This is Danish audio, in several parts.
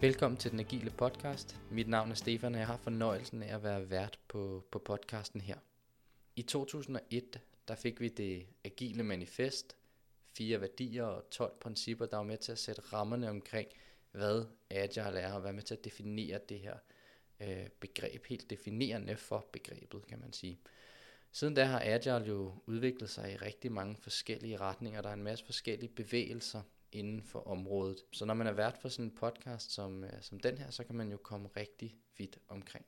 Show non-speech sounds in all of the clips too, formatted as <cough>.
Velkommen til den Agile Podcast. Mit navn er Stefan, og jeg har fornøjelsen af at være vært på, på podcasten her. I 2001 der fik vi det Agile Manifest, fire værdier og 12 principper, der var med til at sætte rammerne omkring, hvad Agile er, og være med til at definere det her øh, begreb, helt definerende for begrebet, kan man sige. Siden da har Agile jo udviklet sig i rigtig mange forskellige retninger. Der er en masse forskellige bevægelser inden for området. Så når man er vært for sådan en podcast som, øh, som den her, så kan man jo komme rigtig vidt omkring.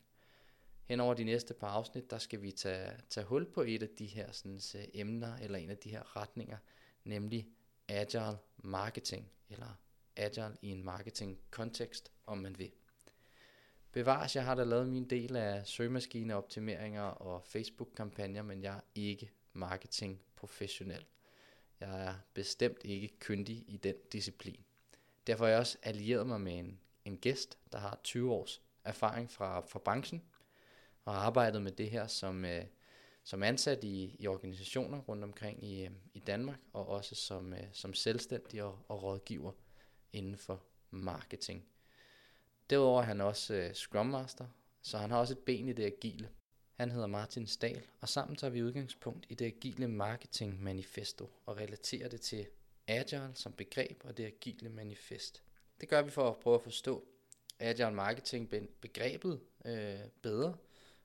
Hen over de næste par afsnit, der skal vi tage, tage hul på et af de her sådan, øh, emner, eller en af de her retninger, nemlig Agile Marketing, eller Agile i en marketing kontekst, om man vil. Bevares, jeg har da lavet min del af søgemaskineoptimeringer og Facebook-kampagner, men jeg er ikke marketing professionel. Jeg er bestemt ikke kyndig i den disciplin. Derfor har jeg også allieret mig med en, en gæst, der har 20 års erfaring fra, fra branchen, og har arbejdet med det her som, øh, som ansat i, i organisationer rundt omkring i, øh, i Danmark, og også som, øh, som selvstændig og, og rådgiver inden for marketing. Derudover er han også øh, Scrum Master, så han har også et ben i det agile. Han hedder Martin Stahl, og sammen tager vi udgangspunkt i det agile marketing manifesto og relaterer det til Agile som begreb og det agile manifest. Det gør vi for at prøve at forstå Agile marketing begrebet øh, bedre,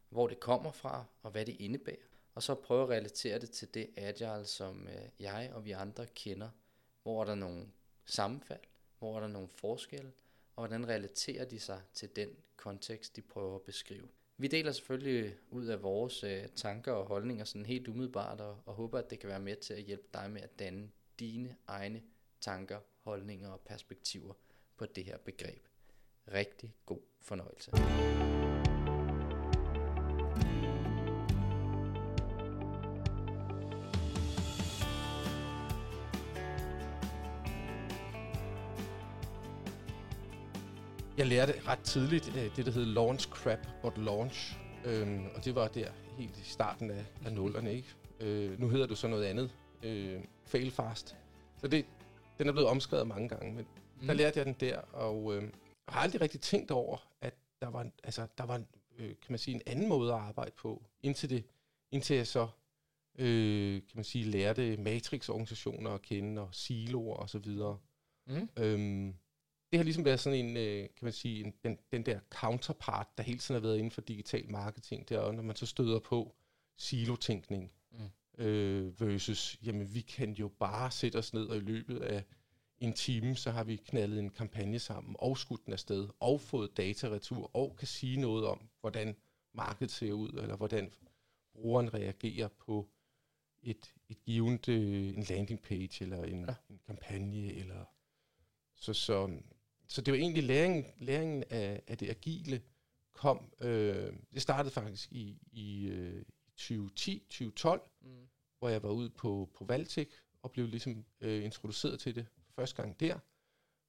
hvor det kommer fra og hvad det indebærer. Og så prøve at relatere det til det Agile, som øh, jeg og vi andre kender. Hvor er der nogle sammenfald, hvor er der nogle forskelle, og hvordan relaterer de sig til den kontekst, de prøver at beskrive. Vi deler selvfølgelig ud af vores øh, tanker og holdninger sådan helt umiddelbart, og, og håber, at det kan være med til at hjælpe dig med at danne dine egne tanker, holdninger og perspektiver på det her begreb. Rigtig god fornøjelse. Jeg lærte ret tidligt øh, det, der hed launch crap, but launch. Øhm, og det var der helt i starten af, af nullerne, ikke? Øh, nu hedder du så noget andet. Øh, fail fast. Så det, den er blevet omskrevet mange gange, men mm. der lærte jeg den der, og øh, har aldrig rigtig tænkt over, at der var, altså, der var øh, kan man sige, en anden måde at arbejde på, indtil, det, indtil jeg så øh, kan man sige, lærte matrix-organisationer at kende, og siloer og så videre. Mm. Øhm, det har ligesom været sådan en, øh, kan man sige, en, den, den der counterpart, der hele tiden har været inden for digital marketing, det er når man så støder på silotænkning mm. øh, versus, jamen vi kan jo bare sætte os ned og i løbet af en time, så har vi knaldet en kampagne sammen og skudt den afsted og fået data retur og kan sige noget om, hvordan markedet ser ud, eller hvordan brugeren reagerer på et, et givet øh, en landing page eller en, ja. en kampagne eller så, så så det var egentlig læringen, læringen af, af det agile kom, øh, det startede faktisk i, i, øh, 2010-2012, mm. hvor jeg var ude på, på Valtek og blev ligesom øh, introduceret til det første gang der.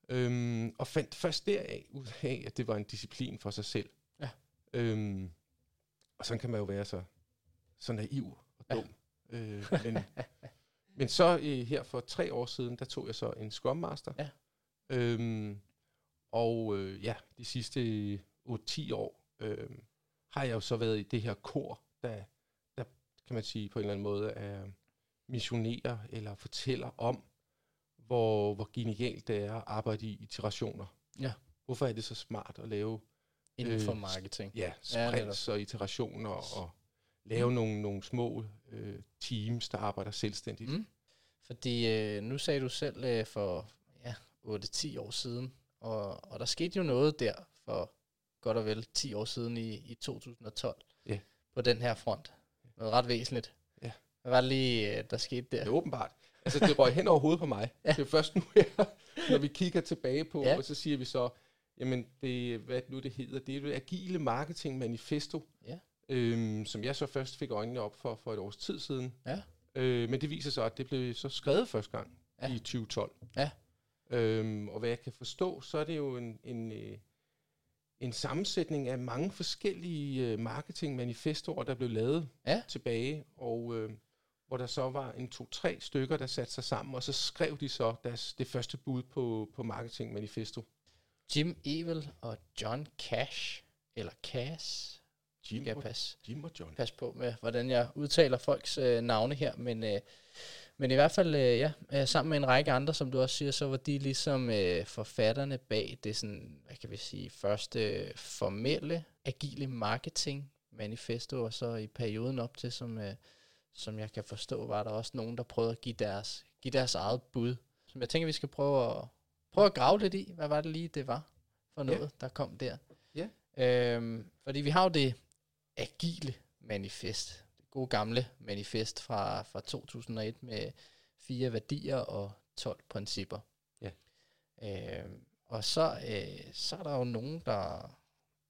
Øhm, og fandt først deraf ud af, at det var en disciplin for sig selv. Ja. Øhm, og sådan kan man jo være så, så naiv og dum. Ja. Øh, men, men så øh, her for tre år siden, der tog jeg så en Scrum Master. Ja. Øhm, og øh, ja, de sidste 8-10 år øh, har jeg jo så været i det her kor, der, der kan man sige på en eller anden måde er missionerer eller fortæller om, hvor, hvor genialt det er at arbejde i iterationer. Ja. Hvorfor er det så smart at lave inden for øh, marketing? Ja, sprints ja, og iterationer og lave mm. nogle, nogle små øh, teams, der arbejder selvstændigt. Mm. Fordi øh, nu sagde du selv øh, for ja, 8-10 år siden, og, og der skete jo noget der for godt og vel 10 år siden i, i 2012 yeah. på den her front. Noget ret væsentligt. Ja. Hvad var det lige, øh, der skete der? Det er åbenbart. Altså, det røg hen over hovedet på mig. <laughs> ja. Det er først nu her, når vi kigger tilbage på, ja. og så siger vi så, jamen, det, hvad nu det hedder, det er det agile marketing manifesto, ja. øhm, som jeg så først fik øjnene op for for et års tid siden. Ja. Øh, men det viser sig, at det blev så skrevet første gang ja. i 2012. Ja. Øhm, og hvad jeg kan forstå, så er det jo en, en, øh, en sammensætning af mange forskellige øh, marketingmanifestoer, der blev lavet ja. tilbage, og øh, hvor der så var en to-tre stykker, der satte sig sammen, og så skrev de så deres, det første bud på, på marketingmanifesto. Jim Evil og John Cash, eller Cass. Jim, Skal og, passe, Jim og John. passe på med, hvordan jeg udtaler folks øh, navne her, men, øh, men i hvert fald, øh, ja, øh, sammen med en række andre, som du også siger, så var de ligesom øh, forfatterne bag det sådan, hvad kan vi sige, første formelle, agile marketing manifesto, og så i perioden op til, som, øh, som jeg kan forstå, var der også nogen, der prøvede at give deres, give deres eget bud, som jeg tænker, vi skal prøve at, prøve at grave lidt i. Hvad var det lige, det var for noget, ja. der kom der? Ja. Øhm, fordi vi har jo det agile manifest, gode gamle manifest fra, fra 2001 med fire værdier og 12 principper. Ja. Øhm, og så, øh, så er der jo nogen, der,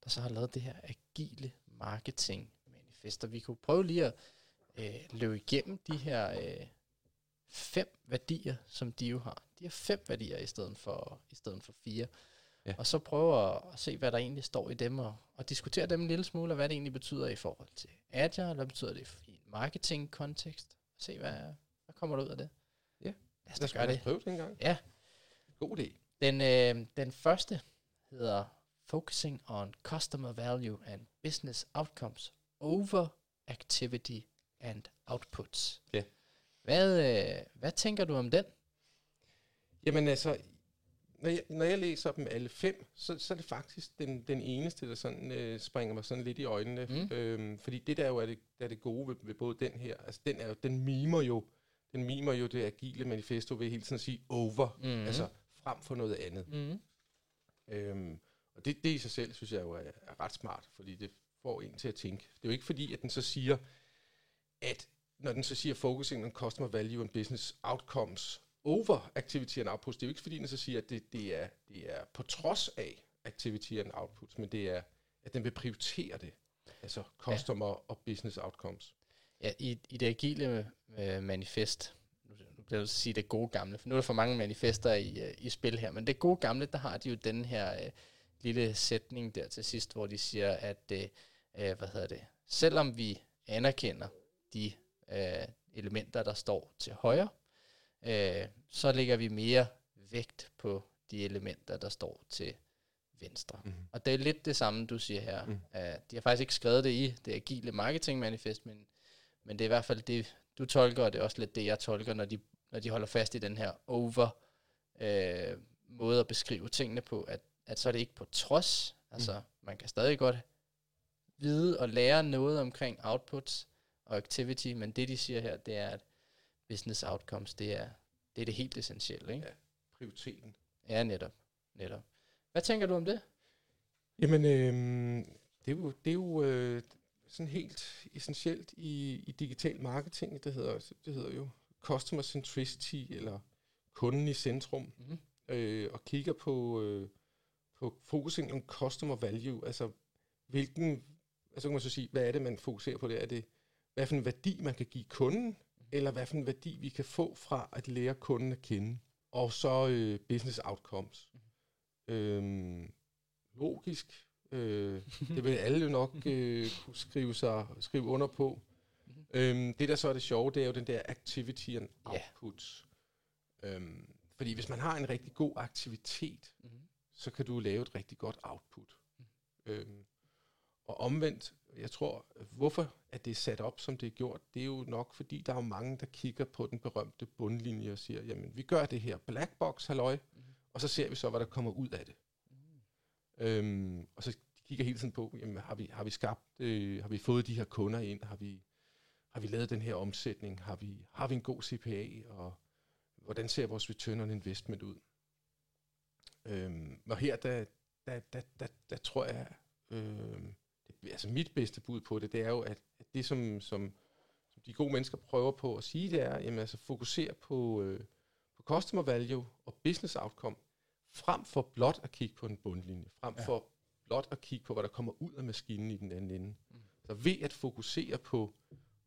der så har lavet det her agile marketing manifest, og vi kunne prøve lige at øh, løbe igennem de her øh, fem værdier, som de jo har. De har fem værdier i stedet for, i stedet for fire. Ja. Og så prøve at, at se, hvad der egentlig står i dem, og, og diskutere dem en lille smule, og hvad det egentlig betyder i forhold til Agile, hvad betyder det i en marketing-kontekst. Se, hvad, hvad kommer der ud af det. Ja. Lad os Lad os gøre det. prøve det en gang. Ja. God idé. Den, øh, den første hedder Focusing on Customer Value and Business Outcomes over Activity and Outputs. Ja. Hvad, øh, hvad tænker du om den? Jamen altså, når jeg, når jeg læser dem alle fem, så, så er det faktisk den, den eneste, der sådan, øh, springer mig sådan lidt i øjnene. Mm. Øhm, fordi det der jo er det, der er det gode ved, ved både den her, altså den, er jo, den mimer jo den mimer jo det agile manifesto ved hele tiden at sige over, mm. altså frem for noget andet. Mm. Øhm, og det, det i sig selv, synes jeg jo er, er ret smart, fordi det får en til at tænke. Det er jo ikke fordi, at den så siger, at når den så siger focusing on customer value and business outcomes over activity and outputs, det er jo ikke fordi, den så siger, at det, det, er, det er på trods af activity and outputs, men det er, at den vil prioritere det. Altså customer ja. og business outcomes. Ja, i, i det agile øh, manifest, nu nu bliver jeg sige det gode gamle, for nu er der for mange manifester i, øh, i spil her, men det gode gamle, der har de jo den her øh, lille sætning der til sidst, hvor de siger, at øh, øh, hvad hedder det, selvom vi anerkender de øh, elementer, der står til højre, øh, så lægger vi mere vægt på de elementer, der står til venstre. Mhm. Og det er lidt det samme, du siger her. Mm. Mm. Uh, de har faktisk ikke skrevet det i det agile marketing manifest, men, men det er i hvert fald det, du tolker, og det er også lidt det, jeg tolker, når de, når de holder fast i den her over øh, måde at beskrive tingene på, at, at så er det ikke på trods. Altså, man kan stadig godt vide og lære noget omkring outputs og activity, men det, de siger her, det er, at business outcomes, det er det, er det helt essentielle. Ikke? Ja. Prioriteten. Ja, netop. netop. Hvad tænker du om det? Jamen, øh, det er jo, det er jo øh, sådan helt essentielt i, i digital marketing. Det hedder, det hedder jo customer centricity, eller kunden i centrum, Mm-hmm. øh, og kigger på, øh, på focusing on customer value. Altså, hvilken, altså kan man så sige, hvad er det, man fokuserer på det? Er det, hvad for en værdi, man kan give kunden, eller hvad for en værdi, vi kan få fra at lære kunden at kende? Og så øh, business outcomes. Øhm, logisk. Øh, <laughs> det vil alle jo nok øh, kunne skrive, sig, skrive under på. Mhm. Øhm, det, der så er det sjove, det er jo den der activity and outputs. Øhm, fordi hvis man har en rigtig god aktivitet, Mm-hmm. så kan du lave et rigtig godt output. Øhm, og omvendt, jeg tror, hvorfor at det er sat op, som det er gjort, det er jo nok, fordi der er jo mange, der kigger på den berømte bundlinje og siger, jamen, vi gør det her black box, halløj, Mhm. og så ser vi så, hvad der kommer ud af det. Øhm, og så kigger hele tiden på, jamen, har vi, har vi skabt, øh, har vi fået de her kunder ind, har vi, har vi lavet den her omsætning, har vi, har vi en god CPA, og hvordan ser vores return on investment ud? Øhm, og her, der, der, der, der, der tror jeg, øh, altså mit bedste bud på det, det er jo, at, at det som, som, som de gode mennesker prøver på at sige, det er, jamen altså fokusere på, øh, på customer value og business outcome, frem for blot at kigge på en bundlinje, frem Ja. for blot at kigge på, hvad der kommer ud af maskinen i den anden ende. Mm. Mm. Så ved at fokusere på,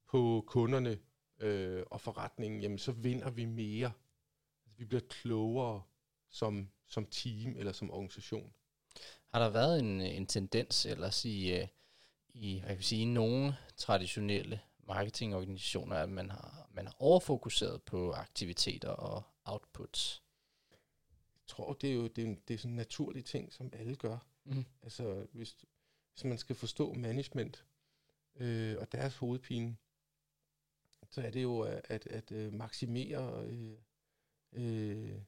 på kunderne øh, og forretningen, jamen så vinder vi mere. Altså, vi bliver klogere som, som team eller som organisation. Har der været en, en tendens ellers i, øh, i hvad kan vi sige, nogle traditionelle marketingorganisationer, at man har, man har overfokuseret på aktiviteter og outputs? tror, det er jo det er, det er sådan en naturlig ting, som alle gør. Mm. Altså, hvis, hvis man skal forstå management øh, og deres hovedpine, så er det jo at, at, at øh, maksimere øh, øh,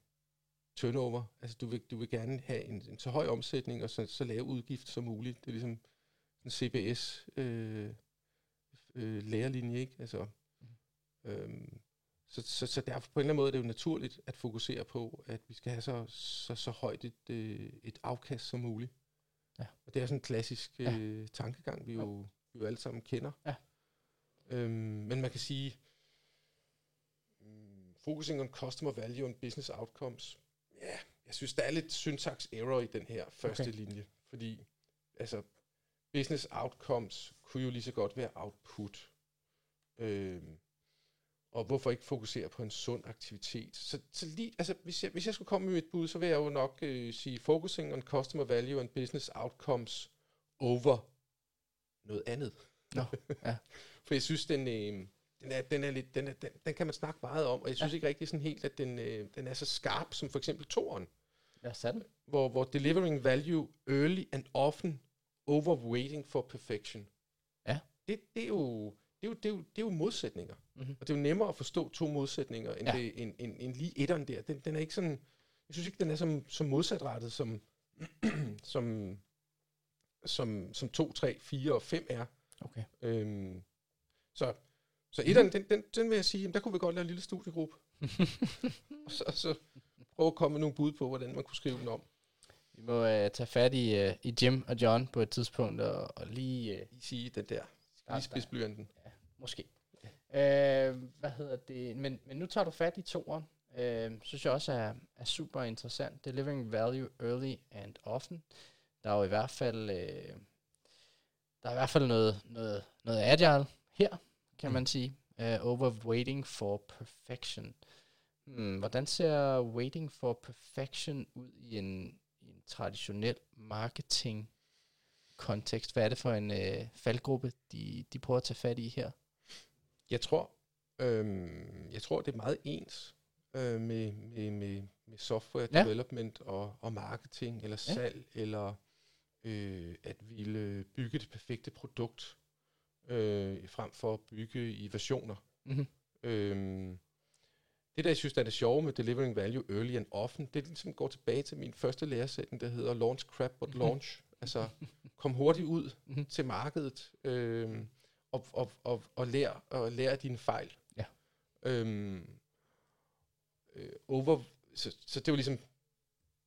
turnover. Altså, du vil, du vil gerne have en, en så høj omsætning og så, så lave udgift som muligt. Det er ligesom CBS øh, øh, lærerlinje, ikke? Altså, Mm. øhm, så, så, så derfor på en eller anden måde er det jo naturligt at fokusere på, at vi skal have så, så, så højt et, øh, et afkast som muligt. Ja. Og det er sådan en klassisk øh, tankegang, vi jo, vi jo alle sammen kender. Ja. Øhm, men man kan sige, mm, focusing on customer value and business outcomes, ja, jeg synes, der er lidt syntax error i den her første okay. linje, fordi altså, business outcomes kunne jo lige så godt være output. Øhm, og hvorfor ikke fokusere på en sund aktivitet? Så, så lige, altså, hvis jeg, hvis jeg skulle komme med et bud, så vil jeg jo nok øh, sige focusing on customer value and business outcomes over noget andet. Nå, ja. <laughs> For jeg synes, den, øh, den, er, den, er lidt, den, er, den, den kan man snakke meget om, og jeg synes Ja. ja. ikke rigtig sådan helt, at den, øh, den er så skarp som for eksempel toren, tage den. hvor, hvor delivering value early and often over waiting for perfection. Ja. Det, det, er jo, det, er jo, det, er jo, det er jo modsætninger. Mhm. Og det er jo nemmere at forstå to modsætninger, end, Ja. det, end, end, end lige etteren der. Den, den er ikke sådan, jeg synes ikke, den er som, som modsatrettet, som, <clears throat> som, som, som 2, 3, 4 og 5 er. Okay. Øhm, så, så etteren, den, den, den vil jeg sige, jamen, der kunne vi godt lave en lille studiegruppe. <laughs> og så, så prøve at komme med nogle bud på, hvordan man kunne skrive den om. Vi må uh, tage fat i, uh, i Jim og John på et tidspunkt, og, og lige... Uh, sige den der, lige spidsblyanten. Måske. Øh, hvad hedder det? Men, men nu tager du fat i toeren. Øh, synes jeg også er, er super interessant. Delivering value early and often. Der er jo i hvert fald, øh, der er i hvert fald noget, noget, noget agile her, kan Mm. man sige. Uh, over waiting for perfection. Hmm, hvordan ser waiting for perfection ud i en traditionel marketing kontekst? Hvad er det for en øh, faldgruppe, de, de prøver at tage fat i her? Jeg tror, øhm, jeg tror, det er meget ens øh, med, med, med, med software Ja. development og, og marketing, eller Ja. salg, eller øh, at ville bygge det perfekte produkt, øh, frem for at bygge i versioner. Mm-hmm. Øhm, det der, jeg synes, der er det sjove med delivering value early and often, det ligesom går tilbage til min første læresætning, der hedder launch crap but Mhm. launch. altså, kom hurtigt ud Mhm. til markedet, øhm, og, og, og, og lær, og lær af dine fejl. Ja. Øhm, øh, over, så, så det er jo ligesom,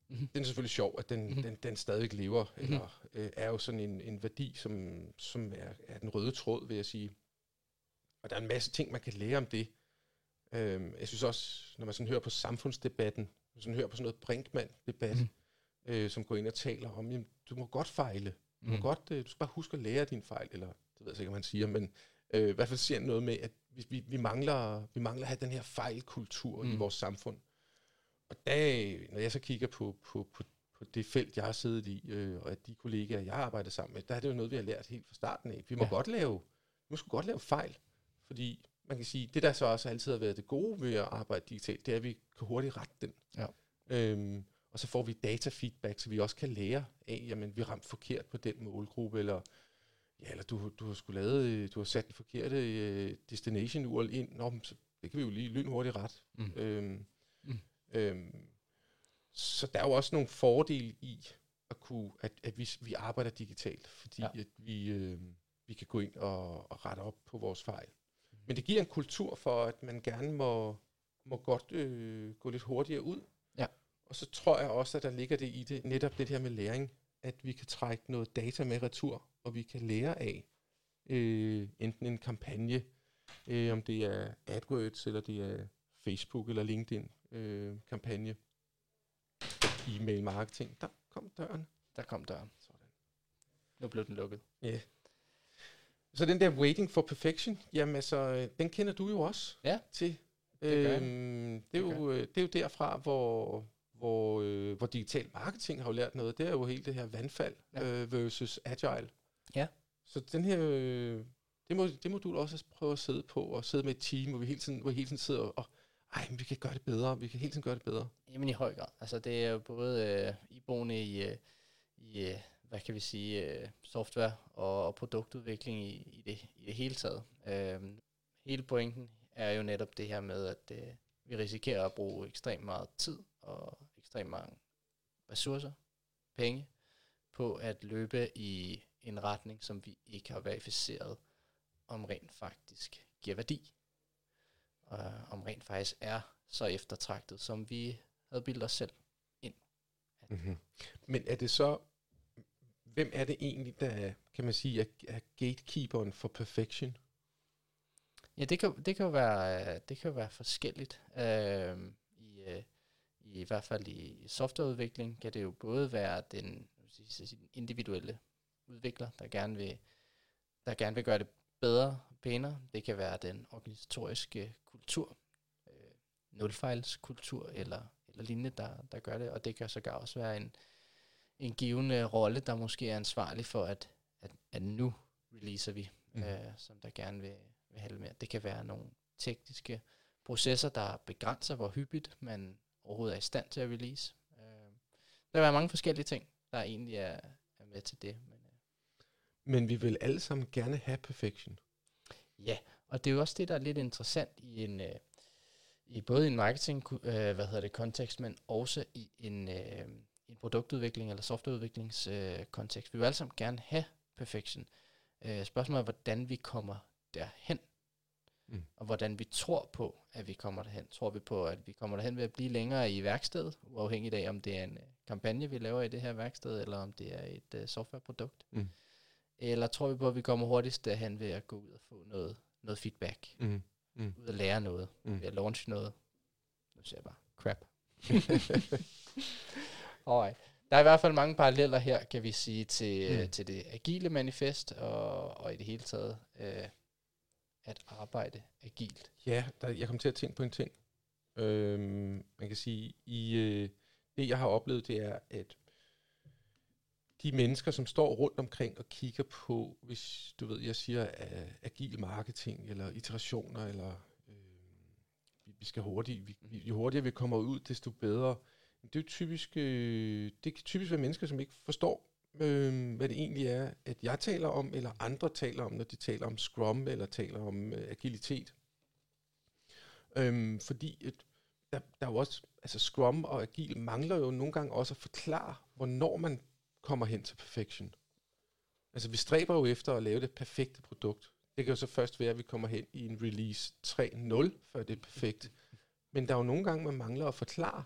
Mhm. den er selvfølgelig sjov, at den, Mhm. den, den stadig lever, eller øh, er jo sådan en, en værdi, som, som er, er den røde tråd, vil jeg sige. Og der er en masse ting, man kan lære om det. Øhm, jeg synes også, når man sådan hører på samfundsdebatten, man sådan hører på sådan noget Brinkmann-debat, Mhm. øh, som går ind og taler om, jamen, du må godt fejle. Du, må Mm. godt, øh, du skal bare huske at lære af dine fejl, eller det ved jeg ikke, om man siger, men øh, i hvert fald siger noget med, at vi, vi, vi, mangler, vi mangler at have den her fejlkultur mm. i Mm. vores samfund. Og der, når jeg så kigger på, på, på, på det felt, jeg har siddet i, øh, og at de kollegaer, jeg har arbejdet sammen med, der er det jo noget, vi har lært helt fra starten af. Vi må Ja. godt lave, vi må godt lave fejl, fordi man kan sige, det der så også altid har været det gode ved at arbejde digitalt, det er, at vi kan hurtigt rette den. Ja. Øhm, og så får vi data feedback, så vi også kan lære af, jamen vi ramte forkert på den målgruppe, eller ja, eller du, du har skulle lavet, øh, du har sat den forkerte øh, destination URL ind, Nå, så det kan vi jo lige lynhurtigt ret. Mm. Øhm, Mm. øhm, så der er jo også nogle fordele i at kunne, at, at vi, vi arbejder digitalt, fordi ja. at vi, øh, vi kan gå ind og, og rette op på vores fejl. Men det giver en kultur for, at man gerne må, må godt øh, gå lidt hurtigere ud. Ja. Og så tror jeg også, at der ligger det i det, netop det her med læring, at vi kan trække noget data med retur, og vi kan lære af øh, enten en kampagne, øh, om det er AdWords, eller det er Facebook eller LinkedIn øh, kampagne, e-mail marketing. Der kom døren. Der kom døren. Sådan. Nu blev den lukket. Ja. Så den der waiting for perfection, jamen altså, øh, den kender du jo også Ja. til. Det øhm, det, er Det jo, øh, det er jo derfra, hvor, hvor, øh, hvor digital marketing har jo lært noget. Det er jo helt det her vandfald ja. øh, versus agile. Ja. Så den her, øh, det, må, det må du også prøve at sidde på, og sidde med et team, hvor vi hele tiden, hvor vi hele tiden sidder og, ej, men vi kan gøre det bedre, vi kan hele tiden gøre det bedre? Jamen i høj grad. Altså det er jo både øh, iboende i, øh, i øh, hvad kan vi sige, øh, software og, og produktudvikling i, i, det, i det hele taget. Øh, hele pointen er jo netop det her med, at øh, vi risikerer at bruge ekstremt meget tid og ekstremt mange ressourcer, penge, på at løbe i en retning, som vi ikke har verificeret, om rent faktisk giver værdi. Og øh, om rent faktisk er så eftertragtet, som vi havde bildet os selv ind. Mm-hmm. Men er det så, hvem er det egentlig, der kan man sige, er, er gatekeeperen for perfection? Ja, det kan, det kan jo være, det kan jo være forskelligt. Øhm, øh, i, i, I hvert fald i softwareudvikling kan det jo både være den, sige, den individuelle udvikler, der gerne vil, der gerne vil gøre det bedre, pænere. Det kan være den organisatoriske kultur, øh, nulfejlskultur eller, eller lignende, der, der gør det. Og det kan sågar også være en, en givende rolle, der måske er ansvarlig for, at, at, at nu releaser vi, mm. øh, som der gerne vil, vil have mere. Det kan være nogle tekniske processer, der begrænser, hvor hyppigt man overhovedet er i stand til at release. Øh, der være mange forskellige ting, der egentlig er, er med til det. Men, øh. Men vi vil alle sammen gerne have perfection. Ja, og det er jo også det, der er lidt interessant i en... Øh, i både en marketing øh, hvad hedder det, kontekst, men også i en, øh, en produktudvikling eller softwareudviklingskontekst. Øh, vi vil alle sammen gerne have perfection. Øh, spørgsmålet er, hvordan vi kommer derhen. Mm. Og hvordan vi tror på, at vi kommer derhen. Tror vi på, at vi kommer derhen ved at blive længere i værkstedet, uafhængigt af, om det er en uh, kampagne, vi laver i det her værksted, eller om det er et uh, softwareprodukt. Mm. Eller tror vi på, at vi kommer hurtigst derhen ved at gå ud og få noget, noget feedback. Mm. Mm. Ud at lære noget. Mm. Ved at launch noget. Nu ser jeg bare, crap. <laughs> Alright. Der er i hvert fald mange paralleller her, kan vi sige, til, mm. til det agile manifest, og, og i det hele taget øh, at arbejde agilt. Ja, der, jeg kom til at tænke på en ting. Øhm, man kan sige, i øh, det jeg har oplevet, det er, at de mennesker, som står rundt omkring og kigger på, hvis du ved, jeg siger uh, agil marketing, eller iterationer, eller øh, vi skal hurtigt, vi, vi, jo hurtigere vi kommer ud, desto bedre. Det er jo typisk, øh, det kan typisk være mennesker, som ikke forstår øh, hvad det egentlig er, at jeg taler om, eller andre taler om, når de taler om Scrum, eller taler om øh, agilitet. Øh, fordi et, der, der er jo også, altså Scrum og Agil mangler jo nogle gange også at forklare, hvornår man kommer hen til perfection. Altså vi stræber jo efter at lave det perfekte produkt. Det kan jo så først være, at vi kommer hen i en release 3.0, før det er perfekt. Men der er jo nogle gange, man mangler at forklare.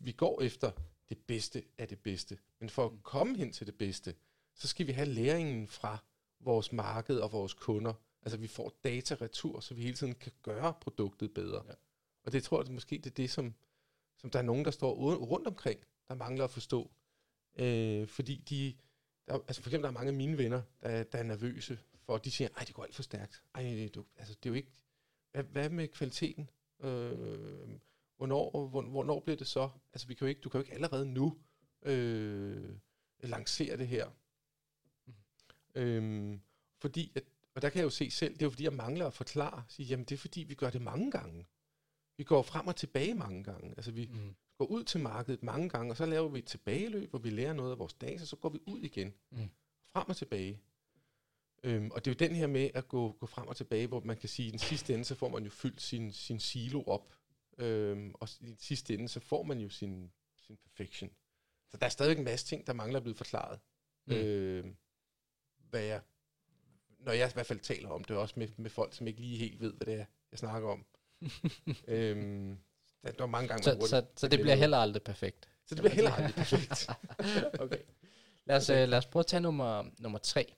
Vi går efter det bedste af det bedste. Men for at mm. komme hen til det bedste, så skal vi have læringen fra vores marked og vores kunder. Altså vi får data retur, så vi hele tiden kan gøre produktet bedre. Ja. Og det tror jeg det måske, det er det, som, som der er nogen, der står rundt omkring, der mangler at forstå. Øh, fordi de, der, altså for eksempel der er mange af mine venner, der, der er nervøse for, at de siger, ej det går alt for stærkt. Ej, du, altså det er jo ikke, hvad, hvad med kvaliteten? Øh, Hvornår, hvor, hvornår bliver det så? Altså, vi kan jo ikke, du kan jo ikke allerede nu øh, lancere det her. Mm. Øhm, fordi, at, og der kan jeg jo se selv, det er jo fordi, jeg mangler at forklare. Sige, jamen, det er fordi, vi gør det mange gange. Vi går frem og tilbage mange gange. Altså, vi mm. går ud til markedet mange gange, og så laver vi et tilbageløb, hvor vi lærer noget af vores data, så går vi ud igen. Mm. Frem og tilbage. Øhm, og det er jo den her med at gå, gå frem og tilbage, hvor man kan sige, at i den sidste ende, så får man jo fyldt sin, sin silo op Øhm, og i sidste ende, så får man jo sin, sin perfection. Så der er stadig en masse ting, der mangler at blive forklaret. Mm. Øhm, hvad jeg, når jeg i hvert fald taler om det, også med, med folk, som ikke lige helt ved, hvad det er, jeg snakker om. <laughs> øhm, der, der er mange gange, så, hurtigt, så, så det bliver heller aldrig perfekt? Så det bliver heller <laughs> aldrig perfekt. <laughs> okay. Lad os, okay. uh, lad os prøve at tage nummer, nummer tre.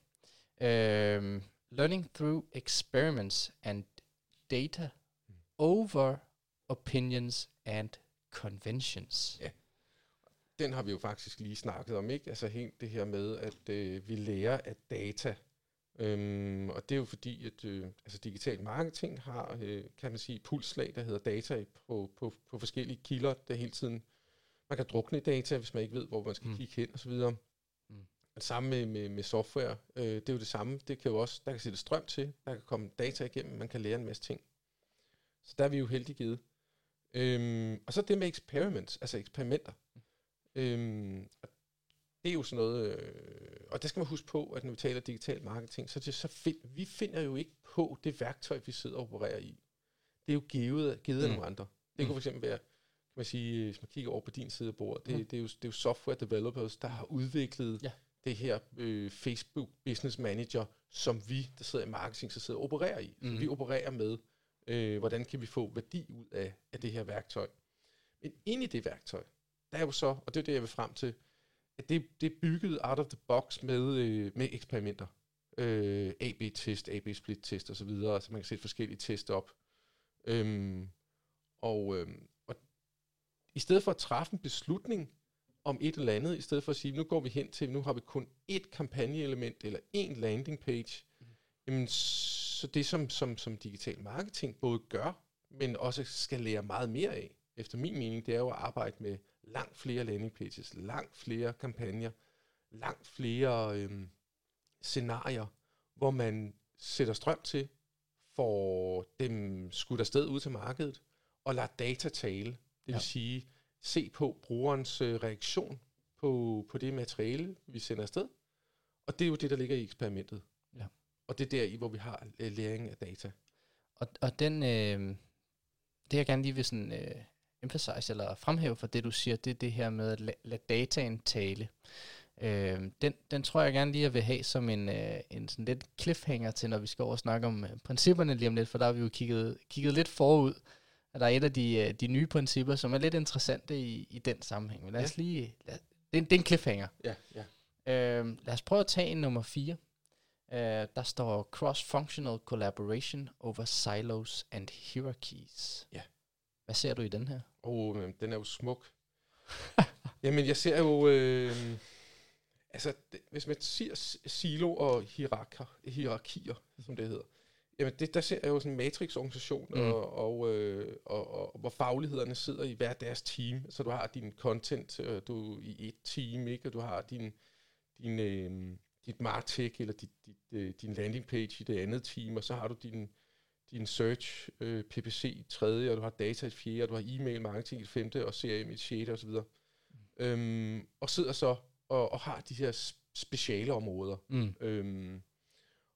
Um, learning through experiments and data over opinions and conventions. Ja. Den har vi jo faktisk lige snakket om, ikke? Altså helt det her med, at øh, vi lærer af data. Øhm, og det er jo fordi, at øh, altså digital marketing har, øh, kan man sige, pulslag, der hedder data på, på, på forskellige kilder, der hele tiden, man kan drukne i data, hvis man ikke ved, hvor man skal mm. kigge hen osv. Mm. Det samme med, med, med software, øh, det er jo det samme, det kan jo også, der kan sætte strøm til, der kan komme data igennem, man kan lære en masse ting. Så der er vi jo heldig givet. Øhm, og så det med experiments, altså eksperimenter. Øhm, og det er jo sådan noget, øh, og der skal man huske på, at når vi taler digital marketing, så, det, så find, vi finder jo ikke på det værktøj, vi sidder og opererer i. Det er jo givet, givet af Mm. nogle andre. Det Mm. kunne fx være, kan man sige, hvis man kigger over på din side af bordet, det, Mm. det, er, jo, det er jo software developers, der har udviklet Ja. det her øh, Facebook Business Manager, som vi, der sidder i marketing, så sidder og opererer i. Så Mm. vi opererer med, øh, hvordan kan vi få værdi ud af, af det her værktøj. Men ind i det værktøj, der er jo så, og det er det, jeg vil frem til, at det, det er bygget out of the box med, øh, med eksperimenter. Øh, AB-test, AB-split-test osv., så, videre, så man kan sætte forskellige test op. Øhm, og, øhm, og i stedet for at træffe en beslutning om et eller andet, i stedet for at sige, nu går vi hen til, nu har vi kun et kampagneelement eller en landing page, Mhm. jamen, så det som, som, som digital marketing både gør, men også skal lære meget mere af, efter min mening, det er jo at arbejde med langt flere landing pages, langt flere kampagner, langt flere øhm, scenarier, hvor man sætter strøm til, får dem skudt afsted ud til markedet, og lader data tale. Det vil Ja. sige, se på brugerens øh, reaktion på, på det materiale, vi sender afsted. Og det er jo det, der ligger i eksperimentet. Ja. Og det er der i, hvor vi har øh, læring af data. Og, og den, øh, det jeg gerne lige vil sådan, øh, emphasize eller fremhæve for det, du siger, det er det her med at la- lade dataen tale. Øh, den, den tror jeg gerne lige, jeg vil have som en, øh, en sådan lidt cliffhanger til, når vi skal over og snakke om øh, principperne lige om lidt, for der har vi jo kigget, kigget lidt forud, at der er et af de, øh, de nye principper, som er lidt interessante i, i den sammenhæng. Men lad os lige... Lad, det, det er en cliffhanger. Ja, ja. Øh, lad os prøve at tage en nummer 4. Øh, der står Cross-Functional Collaboration over Silos and Hierarchies. Ja. Hvad ser du i den her? Og øh, den er jo smuk. <laughs> Jamen, jeg ser jo... Øh, altså, det, hvis man siger silo og hierarker, hierarkier, som det hedder, jamen, det, der ser jeg jo sådan en matrix-organisation, Mm. og, og, øh, og, og, hvor faglighederne sidder i hver deres team. Så du har din content øh, du, i et team, ikke? og du har din, din, øh, dit martech, eller dit, dit, øh, din landing page i det andet team, og så har du din, din search, øh, PPC i tredje, og du har data i et fjerde, og du har e-mail marketing i femte, og CRM i et sjette osv. Mm. Øhm, og sidder så og, og har de her speciale områder. Mm. Øhm,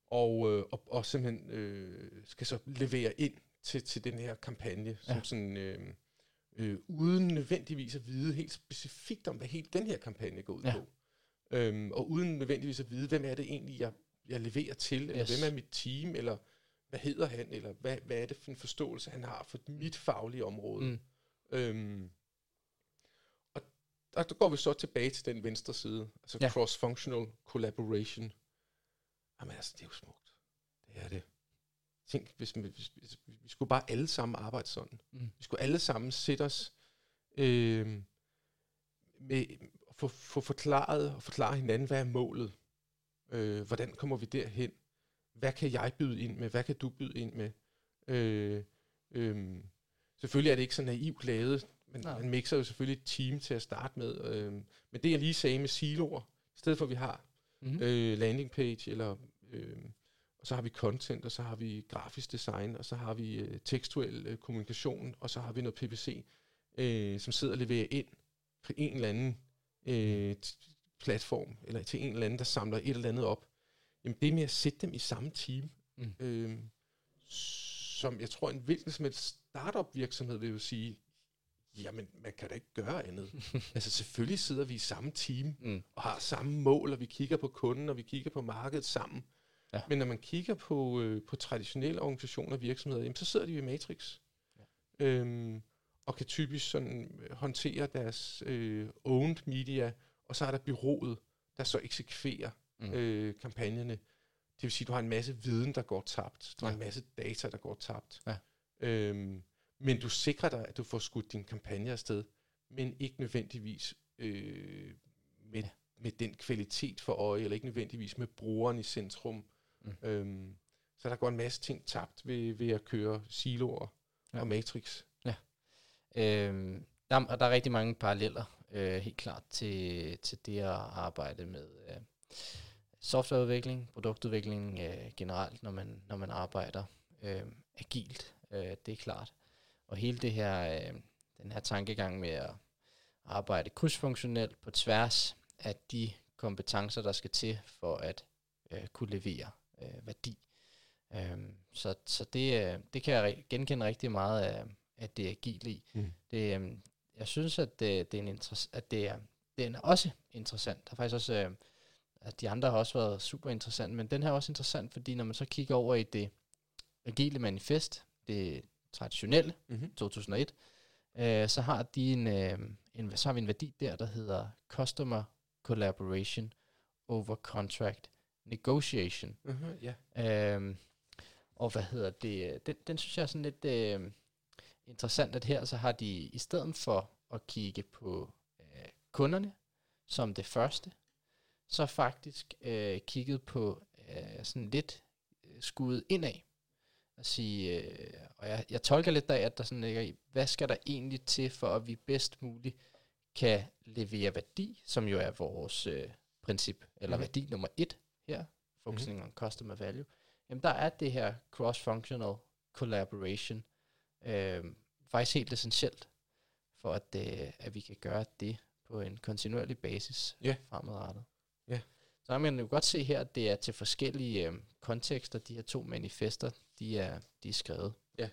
og, øh, og, og simpelthen øh, skal så levere ind til, til den her kampagne, som Ja. sådan, øh, øh, uden nødvendigvis at vide helt specifikt om, hvad hele den her kampagne går ud Ja. på. Øhm, og uden nødvendigvis at vide, hvem er det egentlig, jeg, jeg leverer til, eller Yes. hvem er mit team, eller hvad hedder han, eller hvad, hvad er det for en forståelse, han har for mit faglige område. Mm. Øhm, og der, der går vi så tilbage til den venstre side, altså Ja. cross-functional collaboration. Jamen altså, det er jo smukt. Det er det. Tænk, hvis, hvis, hvis, hvis vi skulle bare alle sammen arbejde sådan. Mm. Vi skulle alle sammen sætte os øh, med få, få forklaret og forklare hinanden, hvad er målet? Øh, hvordan kommer vi derhen? Hvad kan jeg byde ind med? Hvad kan du byde ind med? Øh, øh, selvfølgelig er det ikke så naivt lavet, men Nej. man mixer jo selvfølgelig et team til at starte med. Øh, men det jeg lige sagde med siloer, i stedet for at vi har Mm. øh, landing page, eller, øh, og så har vi content, og så har vi grafisk design, og så har vi øh, tekstuel øh, kommunikation, og så har vi noget PPC, øh, som sidder og leverer ind på en eller anden øh, platform, eller til en eller anden, der samler et eller andet op. Jamen det med at sætte dem i samme team, Mm. øh, som jeg tror en hvilken som helst startup virksomhed vil jo sige, jamen man kan da ikke gøre andet. <laughs> altså selvfølgelig sidder vi i samme team, Mm. og har samme mål, og vi kigger på kunden, og vi kigger på markedet sammen. Ja. Men når man kigger på, øh, på traditionelle organisationer og virksomheder, jamen, så sidder de i Matrix. Ja. Øhm, og kan typisk sådan øh, håndtere deres øh, owned media, og så er der byrådet, der så eksekverer Mm. øh, kampagnerne. Det vil sige, at du har en masse viden, der går tabt. Du ja. har en masse data, der går tabt. Ja. Øhm, men du sikrer dig, at du får skudt din kampagne afsted, men ikke nødvendigvis øh, med, ja. med den kvalitet for øje, eller ikke nødvendigvis med brugeren i centrum. Mm. Øhm, så der går en masse ting tabt ved, ved at køre siloer ja. og matrix. Øhm, der, er, der er rigtig mange paralleller, øh, helt klart, til, til det at arbejde med øh, softwareudvikling, produktudvikling øh, generelt, når man, når man arbejder øh, agilt. Øh, det er klart. og hele det her, øh, den her tankegang med at arbejde krydsfunktionelt på tværs af de kompetencer, der skal til for at øh, kunne levere øh, værdi. Øh, så så det, øh, det kan jeg genkende rigtig meget af, af det agile i. Mm. Det, øh, jeg synes, at det, det er en at det er, det er også interessant. Der er faktisk også, øh, at de andre har også været super interessant, men den her er også interessant, fordi når man så kigger over i det agile manifest, det traditionelle, mm-hmm. 2001, øh, så har de en, øh, en, så har vi en værdi der, der hedder Customer Collaboration over Contract Negotiation. Uh-huh, yeah. øhm, og hvad hedder det? Den, den synes jeg er sådan lidt øh, interessant, at her så har de i stedet for at kigge på øh, kunderne som det første, så faktisk øh, kigget på øh, sådan lidt øh, skuddet indad. At sige, øh, og jeg, jeg tolker lidt af, at der sådan ligger i, hvad skal der egentlig til, for at vi bedst muligt kan levere værdi, som jo er vores øh, princip, eller mm. værdi nummer et her, focusing mm. on customer value, jamen der er det her cross-functional collaboration øh, faktisk helt essentielt, for at, øh, at vi kan gøre det på en kontinuerlig basis yeah. fremadrettet. Yeah. Så kan man jo godt se her, at det er til forskellige øh, kontekster, de her to manifester, de er, de er skrevet. Ja,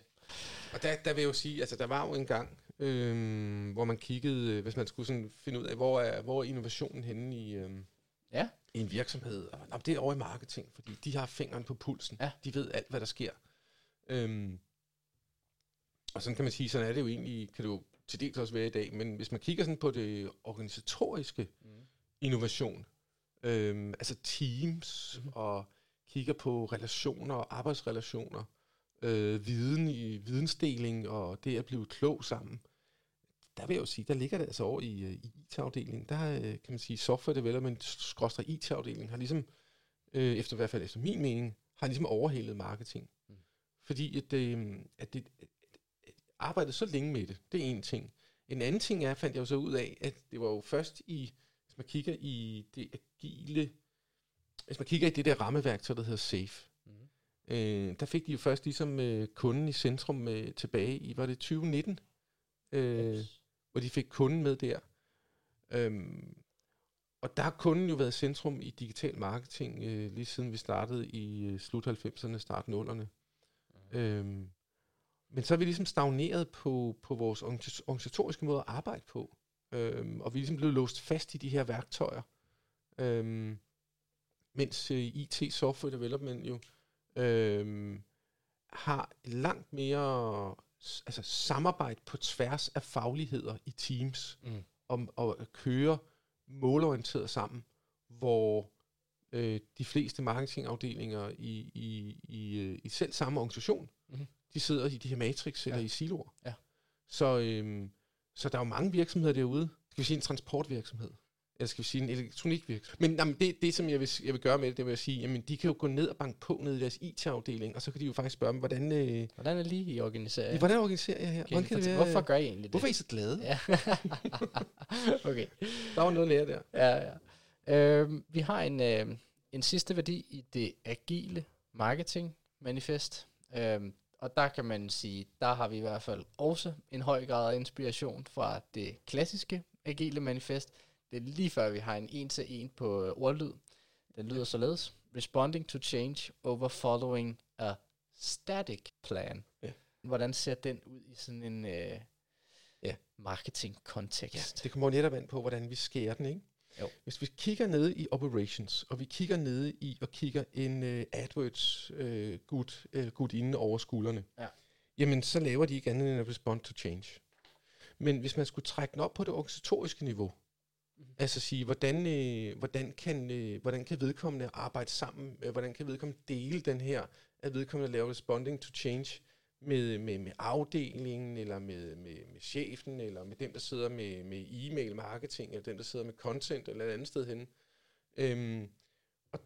og der, der vil jeg jo sige, altså der var jo en gang, øh, hvor man kiggede, øh, hvis man skulle sådan finde ud af, hvor er, hvor er innovationen henne i, øh, ja. i en virksomhed. Og, det er over i marketing, fordi de har fingeren på pulsen. Ja. De ved alt, hvad der sker. Øh, og sådan kan man sige, sådan er det jo egentlig, kan det jo til dels også være i dag, men hvis man kigger sådan på det organisatoriske mm. innovation, øhm, altså teams mm. og kigger på relationer og arbejdsrelationer, øh, viden i vidensdeling og det at blive klog sammen, der vil jeg jo sige, der ligger det altså over i, øh, i IT-afdelingen. Der øh, kan man sige, software development, skråstrej IT-afdelingen, har ligesom, øh, efter i hvert fald efter min mening, har ligesom overhældet marketing. Mm. Fordi at, øh, at det, arbejdet så længe med det, det er en ting. En anden ting er, fandt jeg jo så ud af, at det var jo først i, hvis man kigger i det agile, hvis man kigger i det der rammeværktøj, der hedder SAFE, mm. øh, der fik de jo først ligesom øh, kunden i centrum øh, tilbage i, var det 2019, øh, yes. hvor de fik kunden med der. Øhm, og der har kunden jo været centrum i digital marketing, øh, lige siden vi startede i øh, slut 90'erne, start 0'erne. Mm. Øhm, men så er vi ligesom stagneret på, på vores organisatoriske måde at arbejde på. Øhm, og vi er ligesom blevet låst fast i de her værktøjer. Øhm, mens øh, IT, software development jo, øhm, har langt mere altså samarbejde på tværs af fagligheder i teams, mm. om at køre målorienteret sammen, hvor øh, de fleste marketingafdelinger i, i, i, øh, i selv samme organisation mm de sidder i de her matrix eller ja. i siloer. Ja. Så, øhm, så der er jo mange virksomheder derude. Skal vi sige en transportvirksomhed? Eller skal vi sige en elektronikvirksomhed? Men jamen, det, det, som jeg vil, jeg vil gøre med det, det vil jeg sige, jamen, de kan jo gå ned og banke på ned i deres IT-afdeling, og så kan de jo faktisk spørge dem, hvordan... Øh, hvordan er lige I organiseret? Hvordan organiserer jeg her? Okay, kan det være, hvorfor gør I egentlig det? Hvorfor er I så glade? Ja. <laughs> okay. Der var noget lære der. Ja, ja. Øhm, vi har en, øh, en sidste værdi i det agile marketing manifest. Øhm, og der kan man sige, der har vi i hvert fald også en høj grad af inspiration fra det klassiske agile manifest. Det er lige før vi har en en til en på øh, ordlyd. Den lyder således. Responding to change over following a static plan. Ja. Hvordan ser den ud i sådan en øh, ja. marketing-kontekst? Ja, det kommer netop an på, hvordan vi skærer den, ikke? Jo. Hvis vi kigger ned i operations, og vi kigger ned i og kigger en uh, AdWords uh, gut, gut inde over skuldrene, ja. jamen så laver de ikke andet end at respond to change. Men hvis man skulle trække den op på det organisatoriske niveau, mm-hmm. altså sige, hvordan, øh, hvordan, kan, øh, hvordan kan vedkommende arbejde sammen, øh, hvordan kan vedkommende dele den her, at vedkommende laver responding to change, med, med, med afdelingen, eller med, med, med chefen, eller med dem, der sidder med, med e-mail marketing, eller dem, der sidder med content, eller et andet sted henne. Øhm, og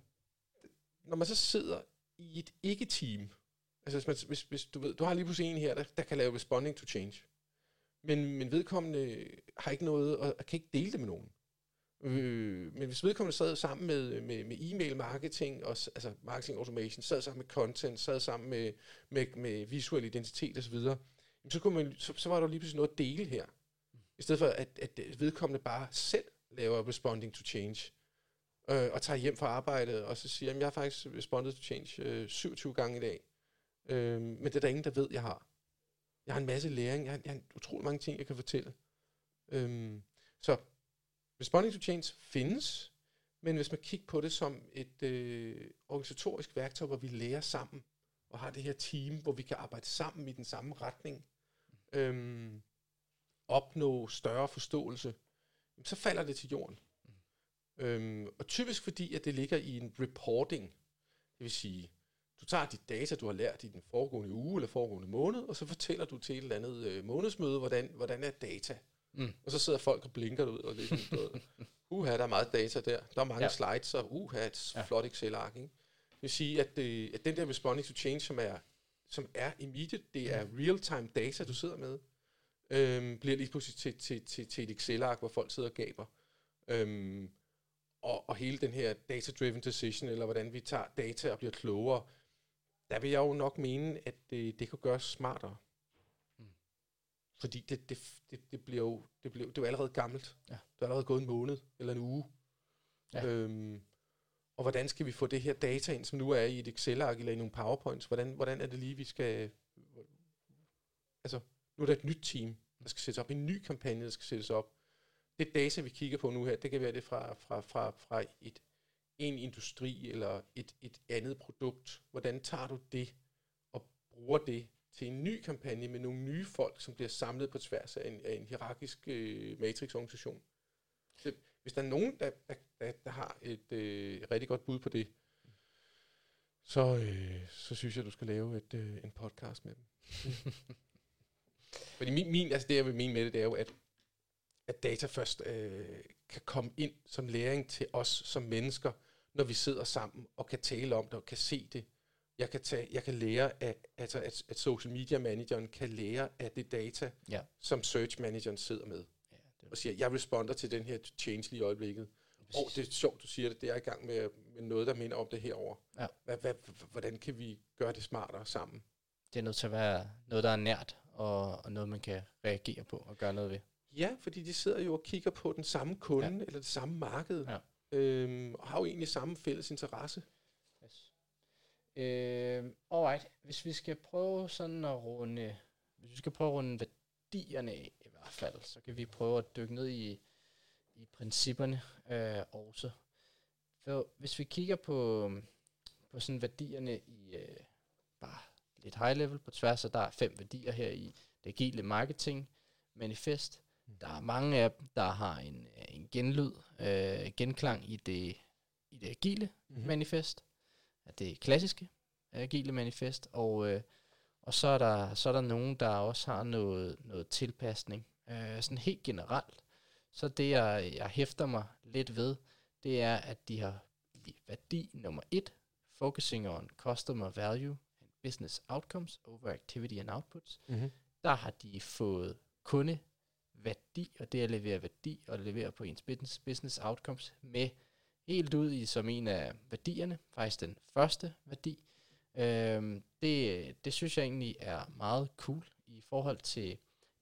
når man så sidder i et ikke-team, altså hvis, man, hvis, hvis du ved, du har lige pludselig en her, der, der kan lave responding to change, men, men vedkommende har ikke noget, og kan ikke dele det med nogen. Øh, men hvis vedkommende sad sammen med, med, med e-mail marketing, og, altså marketing automation, sad sammen med content, sad sammen med, med, med visuel identitet osv., så, kunne man, så, så var der lige pludselig noget at dele her. I stedet for, at, at vedkommende bare selv laver responding to change, øh, og tager hjem fra arbejdet, og så siger, at jeg har faktisk responded to change øh, 27 gange i dag. Øh, men det er der ingen, der ved, jeg har. Jeg har en masse læring, jeg har, jeg har utrolig mange ting, jeg kan fortælle. Øh, så responding to change findes, men hvis man kigger på det som et øh, organisatorisk værktøj, hvor vi lærer sammen, og har det her team, hvor vi kan arbejde sammen i den samme retning, øhm, opnå større forståelse, så falder det til jorden. Mm. Øhm, og typisk fordi, at det ligger i en reporting, det vil sige, du tager de data, du har lært i den foregående uge eller foregående måned, og så fortæller du til et eller andet øh, månedsmøde, hvordan, hvordan er data. Mm. Og så sidder folk og blinker ud, og det sådan, <laughs> uha, der er meget data der. Der er mange ja. slides, og uha, et ja. flot Excel-ark. Ikke? Det vil sige, at, øh, at den der responding to change, som er, som er immediate, det er mm. real-time data, du sidder med, øhm, bliver lige pludselig til, til, til, til et Excel-ark, hvor folk sidder og gaber. Øhm, og, og hele den her data-driven decision, eller hvordan vi tager data og bliver klogere, der vil jeg jo nok mene, at det, det kan gøres smartere. Fordi det, det, det, det bliver jo det bliver, det er jo allerede gammelt. Ja. Det er allerede gået en måned eller en uge. Ja. Øhm, og hvordan skal vi få det her data ind, som nu er i et Excel-ark eller i nogle PowerPoints? Hvordan, hvordan er det lige, vi skal... Altså, nu er der et nyt team, der skal sættes op. En ny kampagne, der skal sættes op. Det data, vi kigger på nu her, det kan være det fra, fra, fra, fra et, en industri eller et, et andet produkt. Hvordan tager du det og bruger det til en ny kampagne med nogle nye folk, som bliver samlet på tværs af en, af en hierarkisk øh, matrix-organisation? Så, hvis der er nogen, der, der, der, der har et øh, rigtig godt bud på det, så, øh, så synes jeg, du skal lave et, øh, en podcast med dem. <laughs> Fordi min, min, altså det, jeg vil mene med det, det er jo, at, at data først øh, kan komme ind som læring til os som mennesker, når vi sidder sammen og kan tale om det og kan se det. Jeg kan, tage, jeg kan lære, at, altså at, at social media manageren kan lære af det data, ja. som search manageren sidder med. Ja, det og siger, jeg responder til den her change lige i øjeblikket. Og det er sjovt, du siger det, det er i gang med, med noget, der minder om det herover. Ja. Hvad, hvad, hvordan kan vi gøre det smartere sammen? Det er nødt til at være noget, der er nært og, og noget, man kan reagere på og gøre noget ved. Ja, fordi de sidder jo og kigger på den samme kunde, ja. eller det samme marked, ja. øhm, og har jo egentlig samme fælles interesse. Øh, alright, hvis vi skal prøve sådan at runde, hvis vi skal prøve at runde værdierne af, i hvert fald, så kan vi prøve at dykke ned i, i principperne øh, også. For hvis vi kigger på, på sådan værdierne i øh, bare lidt high level på tværs, og der er fem værdier her i det agile marketing manifest. Mm. Der er mange af dem, der har en, en genlyd, øh, genklang i det, i det agile mm-hmm. manifest, det klassiske agile manifest, og, øh, og så, er der, så er der nogen, der også har noget, noget tilpasning. Øh, sådan helt generelt, så det jeg, jeg hæfter mig lidt ved, det er, at de har værdi nummer et, focusing on customer value, business outcomes over activity and outputs, mm-hmm. der har de fået kunde værdi, og det at levere værdi og levere på ens business, business outcomes med helt ud i som en af værdierne, faktisk den første værdi. Øhm, det, det synes jeg egentlig er meget cool i forhold til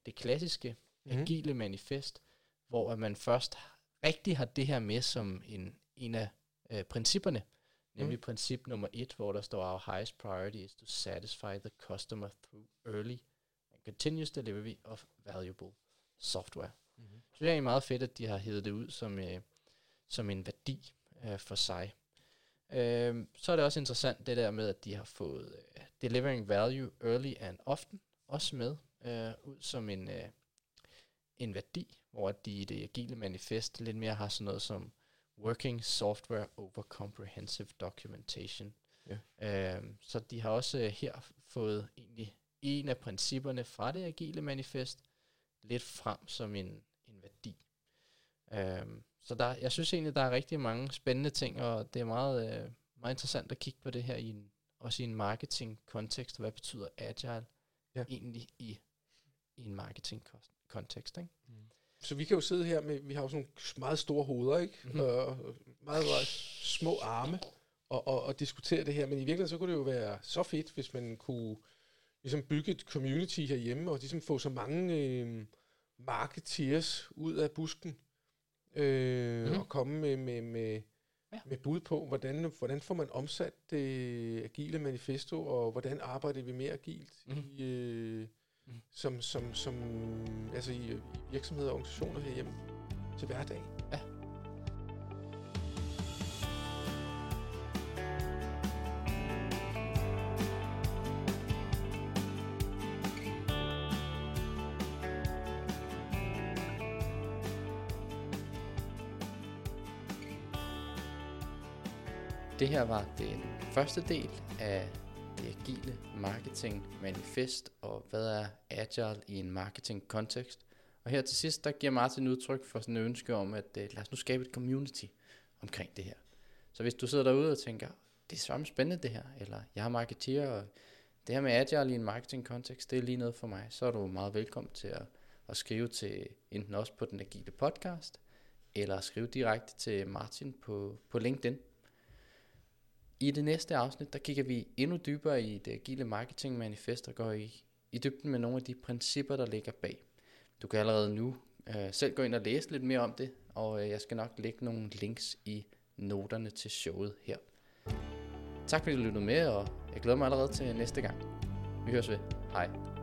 det klassiske mm-hmm. agile manifest, hvor man først rigtig har det her med som en, en af øh, principperne, Nemlig mm. princip nummer et, hvor der står, our highest priority is to satisfy the customer through early and continuous delivery of valuable software. Mm-hmm. Så det er egentlig meget fedt, at de har hævet det ud som, øh, som en værdi øh, for sig. Øh, så er det også interessant det der med, at de har fået øh, delivering value early and often også med øh, ud som en, øh, en værdi, hvor de i det agile manifest lidt mere har sådan noget som Working Software Over Comprehensive Documentation. Ja. Øhm, så de har også øh, her fået egentlig en af principperne fra det agile manifest lidt frem som en, en værdi. Øhm, så der, jeg synes egentlig, der er rigtig mange spændende ting, og det er meget, øh, meget interessant at kigge på det her i en, også i en marketing-kontekst. Hvad betyder agile ja. egentlig i, i en marketing-kontekst? Ikke? Mm. Så vi kan jo sidde her med, vi har jo sådan meget store hoveder, ikke? Mm-hmm. Og meget, meget små arme og, og, og diskutere det her. Men i virkeligheden så kunne det jo være så fedt, hvis man kunne ligesom bygge et community herhjemme, og ligesom få så mange øh, marketeers ud af busken, øh, mm. og komme med, med, med, ja. med bud på, hvordan, hvordan får man omsat det agile manifesto, og hvordan arbejder vi mere agilt mm. i, øh, mm. som, som, som, altså i, i virksomheder og organisationer herhjemme til hverdag. Det her var den første del af det agile marketing manifest og hvad er agile i en marketing kontekst. Og her til sidst, der giver Martin udtryk for sådan et ønske om, at uh, lad os nu skabe et community omkring det her. Så hvis du sidder derude og tænker, det er svært spændende det her, eller jeg har marketeer, og det her med agile i en marketing kontekst, det er lige noget for mig, så er du meget velkommen til at, at skrive til enten også på den agile podcast, eller skrive direkte til Martin på, på LinkedIn. I det næste afsnit, der kigger vi endnu dybere i det agile marketing manifest og går i, i dybden med nogle af de principper, der ligger bag. Du kan allerede nu øh, selv gå ind og læse lidt mere om det, og øh, jeg skal nok lægge nogle links i noterne til showet her. Tak fordi du lyttede med, og jeg glæder mig allerede til næste gang. Vi høres ved. Hej.